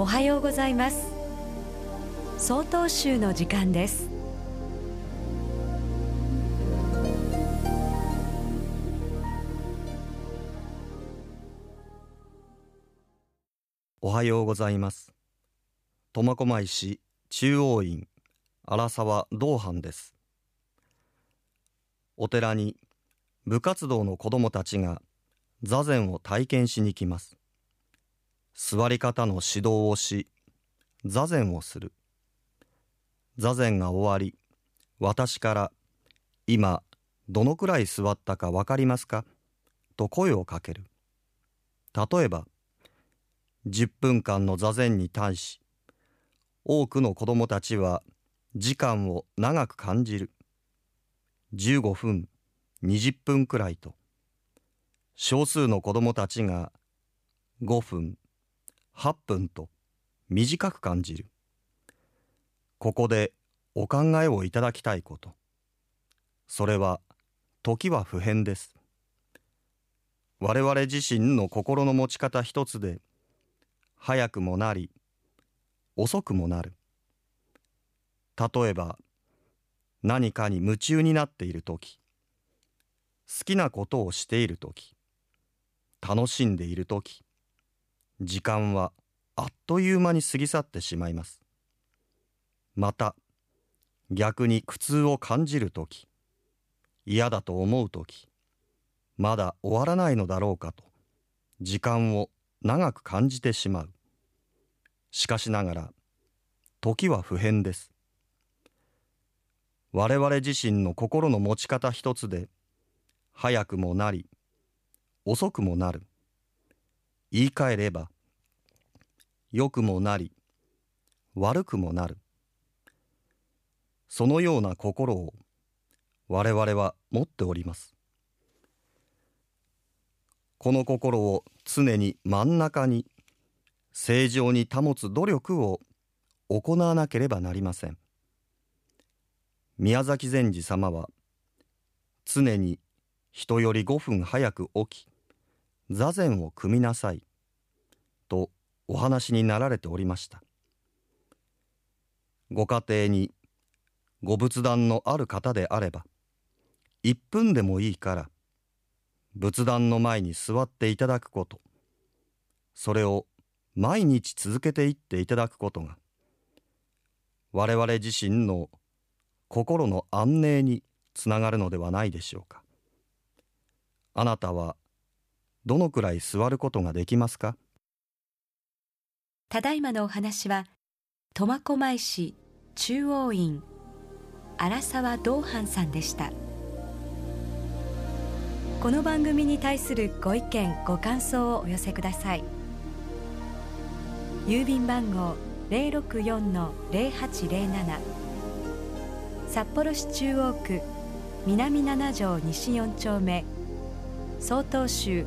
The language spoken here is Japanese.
おはようございます。総統集の時間です。おはようございます。苫小牧市中央院荒沢道藩です。お寺に部活動の子供たちが座禅を体験しに来ます。座り方の指導をし座禅をする。座禅が終わり私から今どのくらい座ったかわかりますか？と声をかける。例えば10分間の座禅に対し多くの子供たちは時間を長く感じる。15分20分くらいと。少数の子供たちが5分8分と短く感じる。ここでお考えをいただきたいこと。それは時は普遍です。我々自身の心の持ち方一つで早くもなり遅くもなる。例えば何かに夢中になっている時好きなことをしている時楽しんでいる時時間はあっという間に過ぎ去ってしまいます。また逆に苦痛を感じる時嫌だと思う時まだ終わらないのだろうかと時間を長く感じてしまう。しかしながら時は普遍です。我々自身の心の持ち方一つで早くもなり遅くもなる。言い換えれば良くもなり悪くもなる。そのような心を我々は持っております。この心を常に真ん中に正常に保つ努力を行わなければなりません。宮崎禅師様は常に人より5分早く起き座禅を組みなさい。とお話になられておりました。ご家庭にご仏壇のある方であれば1分でもいいから仏壇の前に座っていただくことそれを毎日続けていっていただくことが我々自身の心の安寧につながるのではないでしょうか。あなたはどのくらい座ることができますか？ただいまのお話は苫小牧市中央院荒沢道藩さんでした。この番組に対するご意見ご感想をお寄せください。郵便番号064-0807札幌市中央区南七条西4丁目。曹洞州